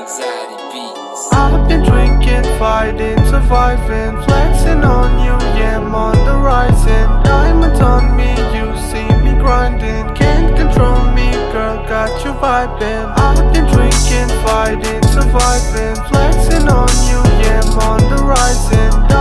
anxiety beats. I've been drinking, fighting, surviving, flexing on you, yeah, I'm on the rising. Diamonds on me, you see me grinding, can't control me, girl, got you vibing. I've been drinking, fighting, surviving, flexing on you, yeah, I'm on the rising.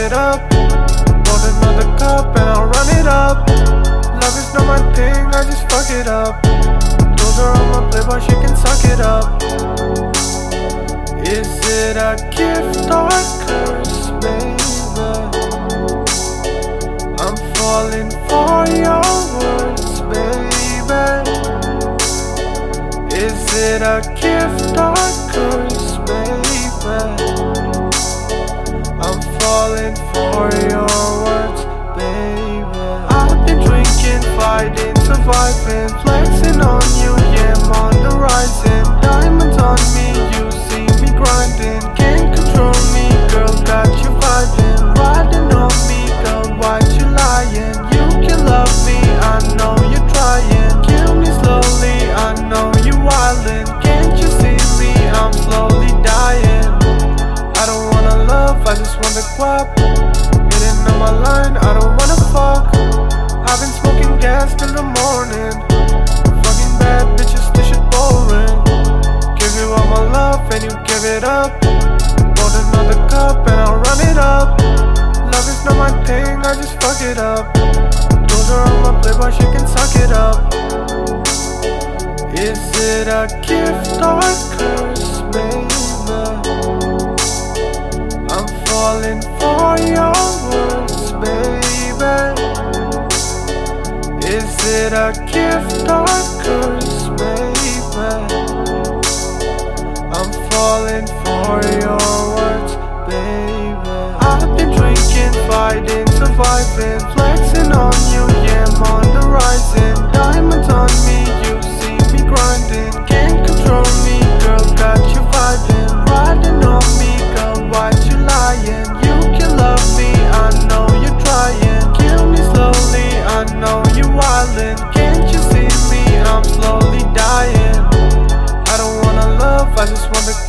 It up. Bought another cup and I'll run it up. Love is not my thing, I just fuck it up. Told her I'm a playboy, she can suck it up. Is it a gift or a curse, baby? I'm falling for your words, baby. Is it a for your words, baby. I've been drinking, fighting, surviving, flexing on you, gas till the morning. Fucking bad bitches, this shit boring. Give you all my love and you give it up. Bought another cup and I'll run it up. Love is not my thing, I just fuck it up. Told her I'm a playboy, she can suck it up. Is it a gift or a curse, baby? Is it a gift or a curse, baby? I'm falling for your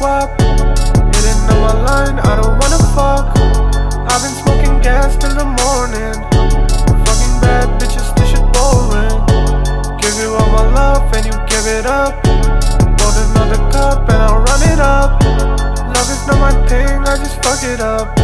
guap. Hitting on my line, I don't wanna fuck. I've been smoking gas till the morning. Fucking bad bitches, this shit boring. Give you all my love and you give it up. Bought another cup and I'll run it up. Love is not my thing, I just fuck it up.